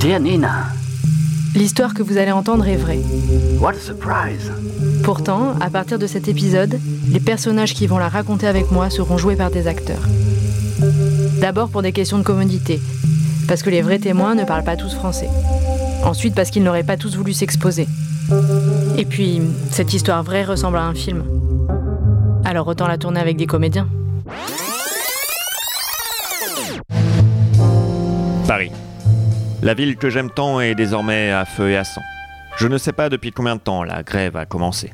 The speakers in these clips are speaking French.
Dear Nina, L'histoire que vous allez entendre est vraie. what a surprise. Pourtant, à partir de cet épisode, les personnages qui vont la raconter avec moi seront joués par des acteurs. D'abord pour des questions de commodité, parce que les vrais témoins ne parlent pas tous français. Ensuite parce qu'ils n'auraient pas tous voulu s'exposer. Et puis, cette histoire vraie ressemble à un film. Alors autant la tourner avec des comédiens. Paris. La ville que j'aime tant est désormais à feu et à sang. Je ne sais pas depuis combien de temps la grève a commencé.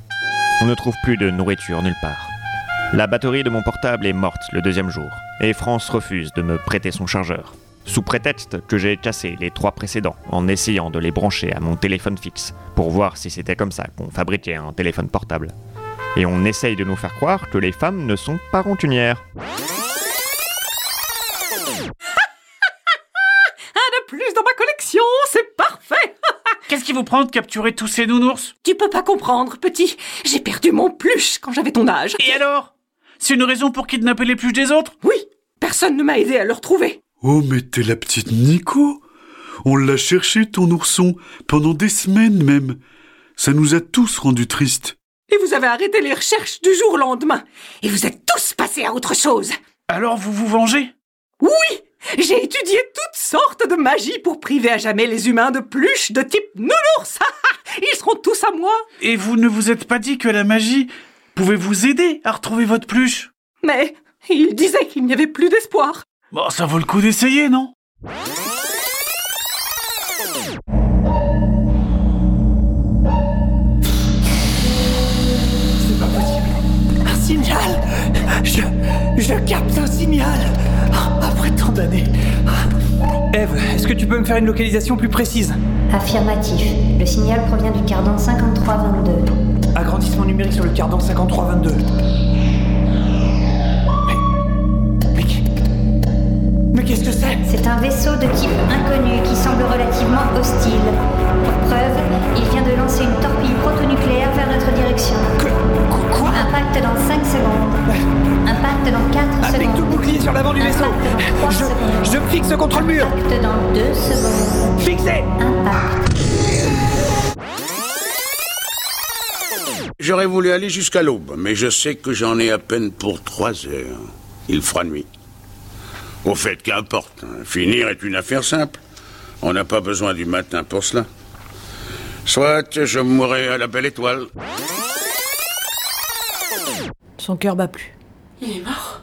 On ne trouve plus de nourriture nulle part. La batterie de mon portable est morte le deuxième jour, et France refuse de me prêter son chargeur, sous prétexte que j'ai cassé les trois précédents en essayant de les brancher à mon téléphone fixe, pour voir si c'était comme ça qu'on fabriquait un téléphone portable. Et on essaye de nous faire croire que les femmes ne sont pas rancunières. Un de plus dans ma c'est parfait Qu'est-ce qui vous prend de capturer tous ces nounours? Tu peux pas comprendre, petit. J'ai perdu mon pluche quand j'avais ton âge. Et alors? C'est une raison pour kidnapper les pluches des autres? Oui, personne ne m'a aidé à le retrouver. Oh, mais t'es la petite Nico On l'a cherché, ton ourson, pendant des semaines même. Ça nous a tous rendus tristes. Et vous avez arrêté les recherches du jour au lendemain. Et vous êtes tous passés à autre chose. Alors vous vous vengez? Oui J'ai étudié toutes sortes de magies pour priver à jamais les humains de pluches de type nounours. Ils seront tous à moi. Et vous ne vous êtes pas dit que la magie pouvait vous aider à retrouver votre pluche? Mais il disait qu'il n'y avait plus d'espoir. Bon, ça vaut le coup d'essayer, non? C'est pas possible. Un signal Je. Je capte un signal D'années. Eve, est-ce que tu peux me faire une localisation plus précise? Affirmatif. Le signal provient du cardan 5322. Agrandissement numérique sur le cardan 5322. Qu'est-ce que c'est C'est un vaisseau de type inconnu qui semble relativement hostile. Pour preuve, il vient de lancer une torpille protonucléaire vers notre direction. Que- Quoi Impact dans 5 secondes. Impact dans 4 Applique tout le secondes. bouclier sur l'avant du vaisseau Impact dans 3 Je. secondes. Je fixe contre le mur Impact dans 2 secondes. Fixé Impact. J'aurais voulu aller jusqu'à l'aube, mais je sais que j'en ai à peine pour trois heures. Il fera nuit. Au fait, qu'importe. Finir est une affaire simple. On n'a pas besoin du matin pour cela. Soit je mourrai à la belle étoile. Son cœur bat plus. Il est mort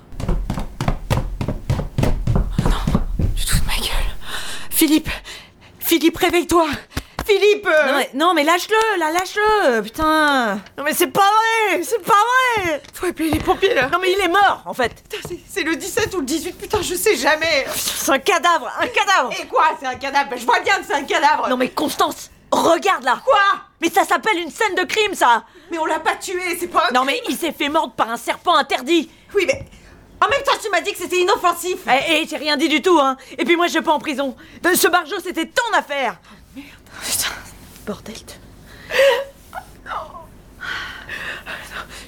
Oh non, je touche ma gueule. Philippe Philippe, réveille-toi Philippe Non mais, non mais lâche-le, là, lâche-le, putain. Non mais c'est pas vrai, c'est pas vrai. Faut appeler les pompiers là. Non mais il est mort, en fait. Putain, c'est- C'est le 17 ou le 18, putain, je sais jamais. C'est un cadavre, un cadavre. Et quoi, c'est un cadavre? Je vois bien que c'est un cadavre. Non mais Constance, regarde là. Quoi? Mais ça s'appelle une scène de crime, ça. Mais on l'a pas tué, c'est pas un Non mais il s'est fait mordre par un serpent interdit. Oui, mais... En même temps, tu m'as dit que c'était inoffensif. Eh, eh, j'ai rien dit du tout, hein. Et puis moi, je vais pas en prison. Euh, Ce barjo, c'était ton affaire Putain, Bordel de-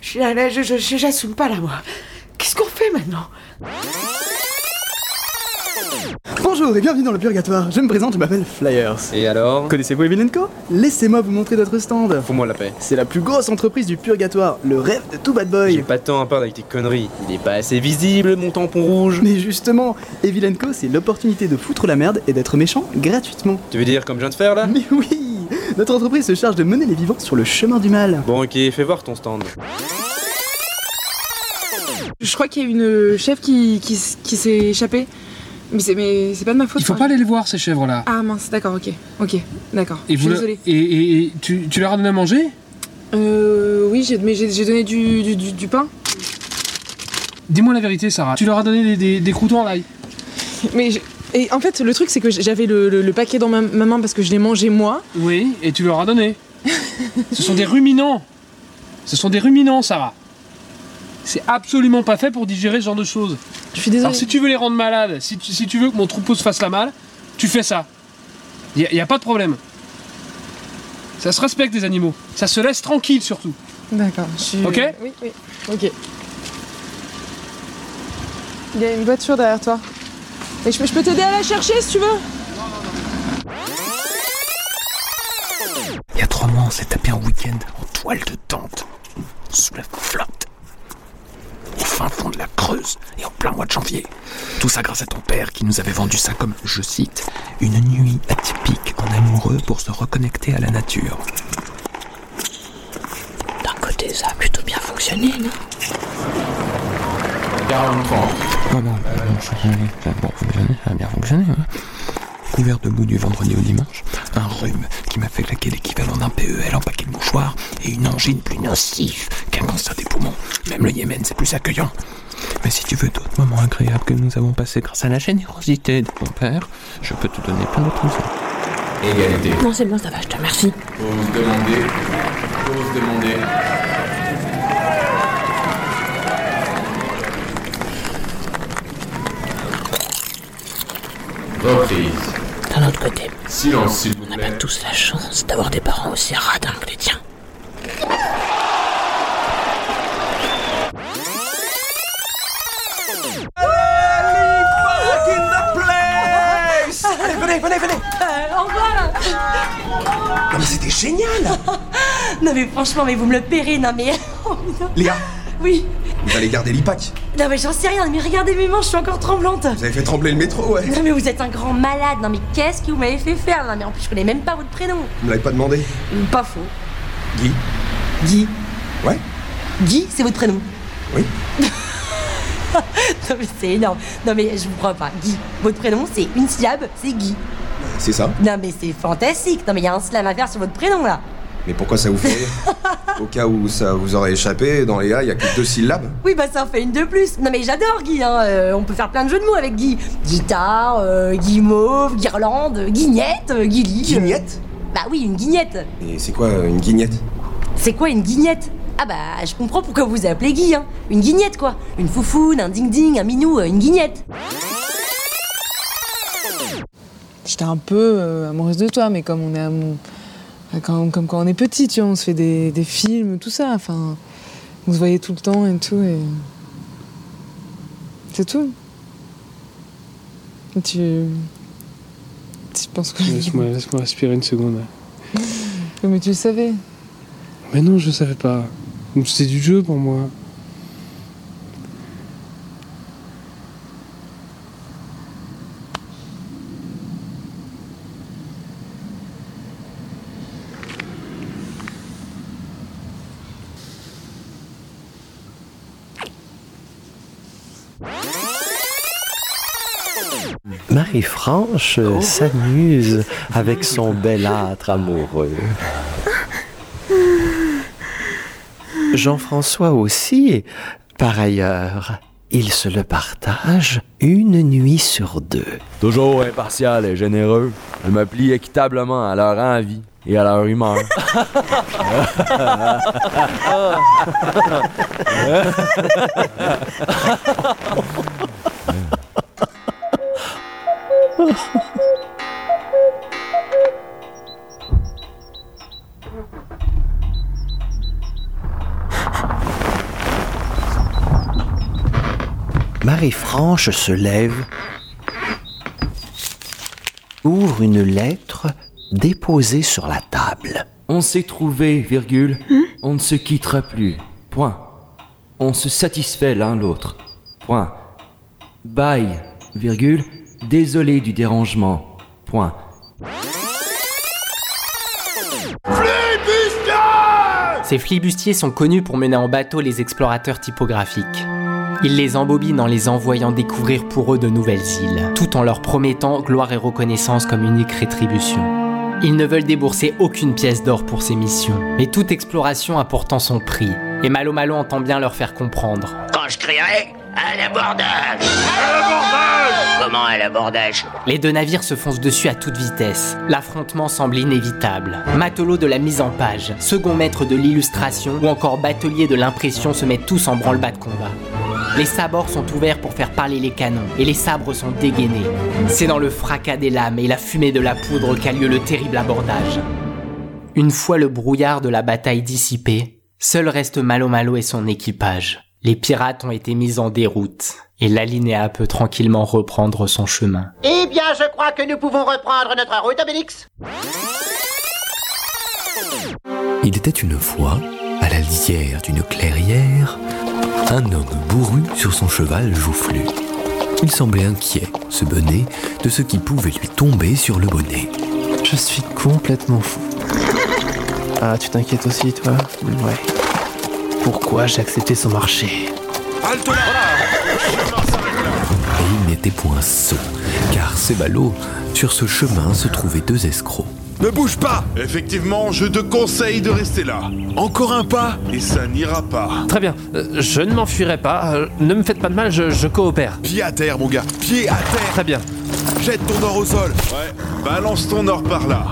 je suis là, je, je- j'assume pas là, moi. Qu'est-ce qu'on fait maintenant? Bonjour et bienvenue dans le Purgatoire. Je me présente, je m'appelle Flyers. Et alors Connaissez-vous Evilenco Laissez-moi vous montrer notre stand. Fous-moi la paix. C'est la plus grosse entreprise du Purgatoire, le rêve de tout bad J'ai boy. pas de temps à perdre avec tes conneries. Il est pas assez visible, mon tampon rouge. Mais justement, Evilenco, c'est l'opportunité de foutre la merde et d'être méchant gratuitement. Tu veux dire comme je viens de faire là? Mais oui Notre entreprise se charge de mener les vivants sur le chemin du mal. Bon ok, fais voir ton stand. Je crois qu'il y a une chèvre qui, qui s'est échappée. Mais c'est mais c'est pas de ma faute. Il faut enfin. pas aller les voir ces chèvres là. Ah mince, d'accord, ok. Ok, d'accord. Et Je suis vous désolée. Et, et- et tu, tu leur as donné à manger? Euh. Oui, j'ai, mais j'ai, j'ai donné du, du, du- du pain. Dis-moi la vérité Sarah. Tu leur as donné des, des, des croutons à l'ail. Mais je- et en fait, le truc, c'est que j'avais le, le- le paquet dans ma, ma main parce que je l'ai mangé moi. Oui, et tu leur as donné. Ce sont des ruminants. Ce sont des ruminants, Sarah. C'est absolument pas fait pour digérer ce genre de choses. Je suis désolée. Alors si tu veux les rendre malades, si tu, si tu veux que mon troupeau se fasse la malle, tu fais ça. Y a, y a pas de problème. Ça se respecte les animaux. Ça se laisse tranquille surtout. D'accord. je suis- Ok Oui, oui. Ok. Il y a une voiture derrière toi. Et je, peux- je peux t'aider à la chercher si tu veux? Maman s'est tapé un week-end en toile de tente, sous la flotte, fin fond de la Creuse et en plein mois de janvier. Tout ça grâce à ton père qui nous avait vendu ça comme, je cite, une nuit atypique en amoureux pour se reconnecter à la nature. D'un côté, ça a plutôt bien fonctionné, non? 43. Non, non, ça a bien fonctionné, ça a bien fonctionné. hein. Couvert debout du vendredi au dimanche, un rhume qui m'a fait claquer l'équivalent d'un PEL en paquet de mouchoirs et une angine plus nocive qu'un cancer des poumons. Même le Yémen, c'est plus accueillant. Mais si tu veux d'autres moments agréables que nous avons passés grâce à la générosité de ton père, je peux te donner plein d'autres exemples. Égalité. Non, c'est bon, ça va, je te remercie. Pause demandée. Pause demandée. Reprise. D'un autre côté, Silence, s'il vous on n'a pas tous la chance d'avoir des parents aussi radins que les tiens. Allez, venez, venez, venez Euh, au revoir Non mais c'était génial Non mais franchement, mais vous me le paierez, non mais... Léa, Oui, vous allez garder l'IPAC. Non mais j'en sais rien, mais regardez mes manches, je suis encore tremblante Vous avez fait trembler le métro, ouais. Non mais vous êtes un grand malade, non mais qu'est-ce que vous m'avez fait faire? Non mais en plus je connais même pas votre prénom Vous me l'avez pas demandé Pas faux. Guy Guy Ouais Guy, c'est votre prénom? Oui. Non mais c'est énorme. Non mais je vous crois pas. Guy, votre prénom c'est une syllabe, c'est Guy. C'est ça. Non mais c'est fantastique. Non mais il y a un slam à faire sur votre prénom là. Mais pourquoi ça vous fait rire Au cas où ça vous aurait échappé, dans les A, il y a que deux syllabes. Oui bah ça en fait une de plus. Non mais j'adore Guy. Hein. Euh, on peut faire plein de jeux de mots avec Guy. Guitare, euh, guimauve, guirlande, guignette, euh, guilly. euh. Guignette Bah oui, une guignette. Et c'est quoi une guignette? C'est quoi une guignette? Ah bah je comprends pourquoi vous vous appelez Guy. Hein. Une guignette quoi. Une foufoune, un ding-ding, un minou, euh, une guignette. J'étais un peu euh, amoureuse de toi, mais comme on est amou- enfin, quand, comme quand on est petit, tu vois, on se fait des, des films, tout ça. Enfin, on se voyait tout le temps et tout, et c'est tout. Et tu, tu penses que Laisse-moi laisse-moi respirer une seconde. mais tu le savais. Mais non, je savais pas. C'était du jeu pour moi. Marie-Franche Oh. s'amuse avec son bel âtre amoureux. Jean-François aussi, et par ailleurs, ils se le partagent une nuit sur deux. Toujours impartial et généreux, je me plie équitablement à leur envie et à leur humeur. Marie-Franche se lève, ouvre une lettre déposée sur la table. On s'est trouvé, virgule. On ne se quittera plus. Point. On se satisfait l'un l'autre. Point. Bye, virgule. Désolé du dérangement. Point. Ces flibustiers sont connus pour mener en bateau les explorateurs typographiques. Ils les embobinent en les envoyant découvrir pour eux de nouvelles îles, tout en leur promettant gloire et reconnaissance comme unique rétribution. Ils ne veulent débourser aucune pièce d'or pour ces missions, mais toute exploration a pourtant son prix, et Malo Malo entend bien leur faire comprendre. Quand je crierai, à l'abordage À l'abordage Les deux navires se foncent dessus à toute vitesse. L'affrontement semble inévitable. Matelot de la mise en page, second maître de l'illustration ou encore batelier de l'impression se mettent tous en branle-bas de combat. Les sabords sont ouverts pour faire parler les canons et les sabres sont dégainés. C'est dans le fracas des lames et la fumée de la poudre qu'a lieu le terrible abordage. Une fois le brouillard de la bataille dissipé, seul reste Malo Malo et son équipage. Les pirates ont été mis en déroute et l'alinéa peut tranquillement reprendre son chemin. Eh bien, je crois que nous pouvons reprendre notre route, Obélix. Il était une fois, à la lisière d'une clairière, un homme bourru sur son cheval joufflu. Il semblait inquiet, ce bonnet, de ce qui pouvait lui tomber sur le bonnet. Je suis complètement fou. Ah, tu t'inquiètes aussi, toi? Ouais. Pourquoi j'ai accepté son marché Halte là Et il n'était point sot, car c'est ballot, sur ce chemin se trouvaient deux escrocs. Ne bouge pas Effectivement, je te conseille de rester là. Encore un pas et ça n'ira pas. Très bien, euh, je ne m'enfuirai pas. euh, ne me faites pas de mal, je, je coopère. Pied à terre, mon gars. Pied à terre Très bien. Jette ton or au sol. Ouais, balance ton or par là.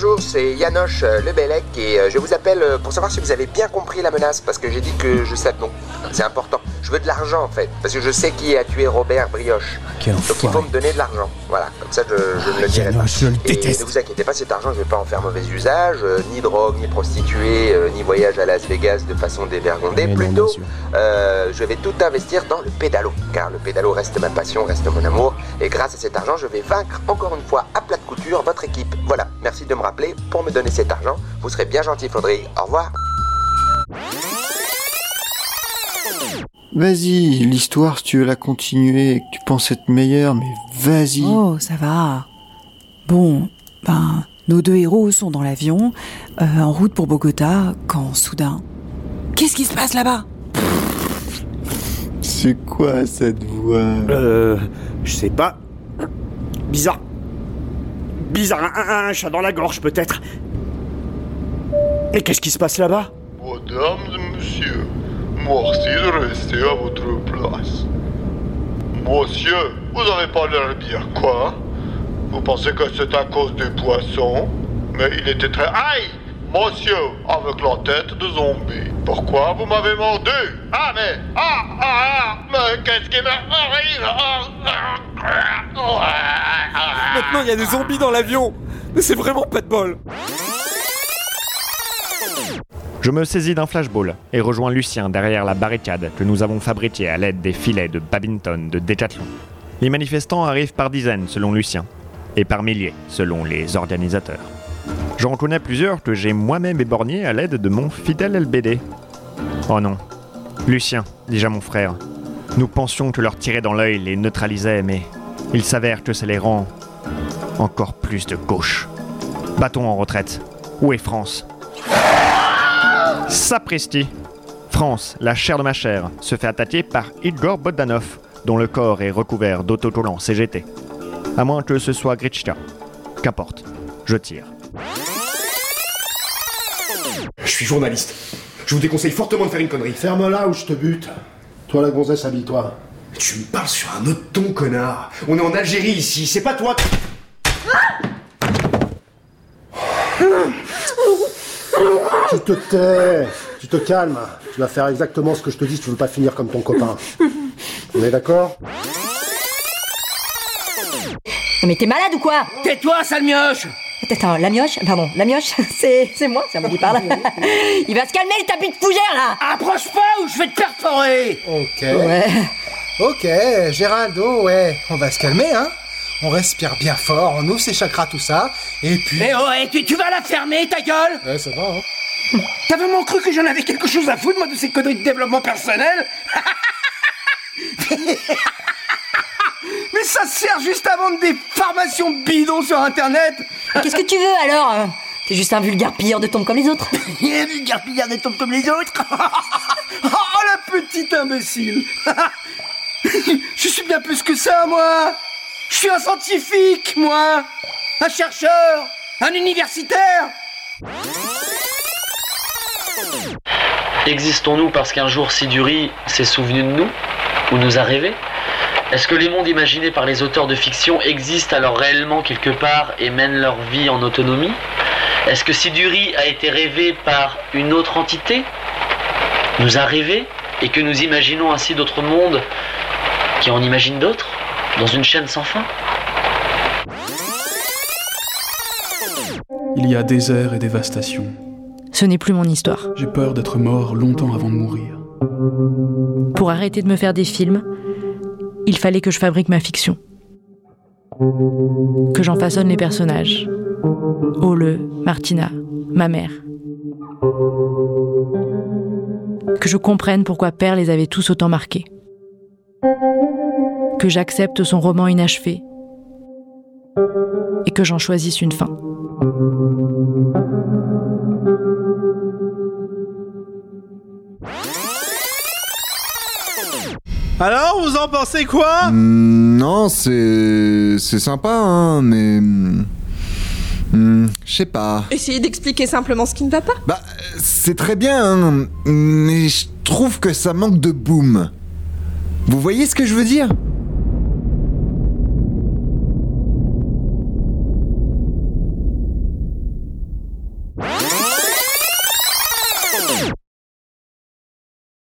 Bonjour, c'est Yanoche euh, Lebellec et euh, je vous appelle euh, pour savoir si vous avez bien compris la menace parce que j'ai dit que je savais non. C'est important. Je veux de l'argent en fait parce que je sais qui a tué Robert Brioche. Quel Donc il faut me donner de l'argent. Voilà, comme ça je, je ne le dirai pas. Je le Et déteste. ne vous inquiétez pas, cet argent je vais pas en faire mauvais usage, euh, ni drogue, ni prostituée, euh, ni voyage à Las Vegas de façon dévergondée. Mais Plutôt, euh, je vais tout investir dans le pédalo, car le pédalo reste ma passion, reste mon amour, et grâce à cet argent, je vais vaincre encore une fois à plat de couture votre équipe. Voilà, merci de me rappeler pour me donner cet argent. Vous serez bien gentil, Faudry. Au revoir. Vas-y, l'histoire, si tu veux la continuer et que tu penses être meilleur, mais vas-y. Oh, ça va. Bon, ben, nos deux héros sont dans l'avion, euh, en route pour Bogota, quand soudain. Qu'est-ce qui se passe là-bas? C'est quoi cette voix? Euh. Je sais pas. Bizarre. Bizarre, un, un- un chat dans la gorge peut-être. Mais qu'est-ce qui se passe là-bas? Mesdames et messieurs, merci de rester à votre place. Monsieur, vous avez pas l'air bien, quoi? Vous pensez que c'est à cause des poissons Mais il était très... Aïe Monsieur, avec la tête de zombie. Pourquoi vous m'avez mordu? Ah, mais... Ah, ah, ah Mais qu'est-ce qui m'arrive. Maintenant, il y a des zombies dans l'avion Mais c'est vraiment pas de bol Je me saisis d'un flashball et rejoins Lucien derrière la barricade que nous avons fabriquée à l'aide des filets de badminton de Decathlon. Les manifestants arrivent par dizaines selon Lucien et par milliers selon les organisateurs. J'en connais plusieurs que j'ai moi-même éborgnés à l'aide de mon fidèle LBD. Oh non. Lucien, dis-je à mon frère. Nous pensions que leur tirer dans l'œil les neutralisait, mais il s'avère que ça les rend encore plus de gauche. Bâton en retraite. Où est France? Sapristi France, la chair de ma chair, se fait attaquer par Igor Bogdanov, dont le corps est recouvert d'autocollants CGT. À moins que ce soit Gritschka. Qu'importe, je tire. Je suis journaliste. Je vous déconseille fortement de faire une connerie. Ferme-la ou je te bute. Toi, la gonzesse, habille-toi. Tu me parles sur un autre ton, connard. On est en Algérie ici, c'est pas toi. Tu te tais, tu te calmes. Tu vas faire exactement ce que je te dis si tu veux pas finir comme ton copain. On est d'accord? Mais t'es malade ou quoi? Tais-toi, sale mioche Attends, la mioche? Pardon, la mioche C'est c'est moi, c'est à moi qui parle. Il va se calmer le tapis de fougère là Approche pas ou je vais te perforer Ok. Ouais. Ok, Géraldo, ouais. On va se calmer, hein On respire bien fort, on ouvre ses chakras, tout ça. Et puis. Eh oh, eh, tu, tu vas la fermer, ta gueule Ouais, ça va, hein T'as vraiment cru que j'en avais quelque chose à foutre, moi, de ces conneries de développement personnel Mais ça sert juste à vendre des formations bidons sur Internet. Qu'est-ce que tu veux alors hein T'es juste un vulgaire pilleur de tombes comme les autres. Un vulgaire pilleur de tombes comme les autres. Oh, la petite imbécile. Je suis bien plus que ça, moi. Je suis un scientifique, moi. Un chercheur. Un universitaire Existons-nous parce qu'un jour Siduri s'est souvenu de nous Ou nous a rêvé? Est-ce que les mondes imaginés par les auteurs de fiction existent alors réellement quelque part et mènent leur vie en autonomie? Est-ce que Siduri a été rêvé par une autre entité Nous a rêvé et que nous imaginons ainsi d'autres mondes qui en imaginent d'autres Dans une chaîne sans fin? Il y a désert et dévastation. Ce n'est plus mon histoire. J'ai peur d'être mort longtemps avant de mourir. Pour arrêter de me faire des films, il fallait que je fabrique ma fiction. Que j'en façonne les personnages. Ole, Martina, ma mère. Que je comprenne pourquoi Père les avait tous autant marqués. Que j'accepte son roman inachevé. Et que j'en choisisse une fin. Alors, vous en pensez quoi? Hmm, non, c'est. C'est sympa, hein, mais. hmm, Je sais pas. Essayez d'expliquer simplement ce qui ne va pas. Bah, c'est très bien, hein, mais je trouve que ça manque de boom. Vous voyez ce que je veux dire?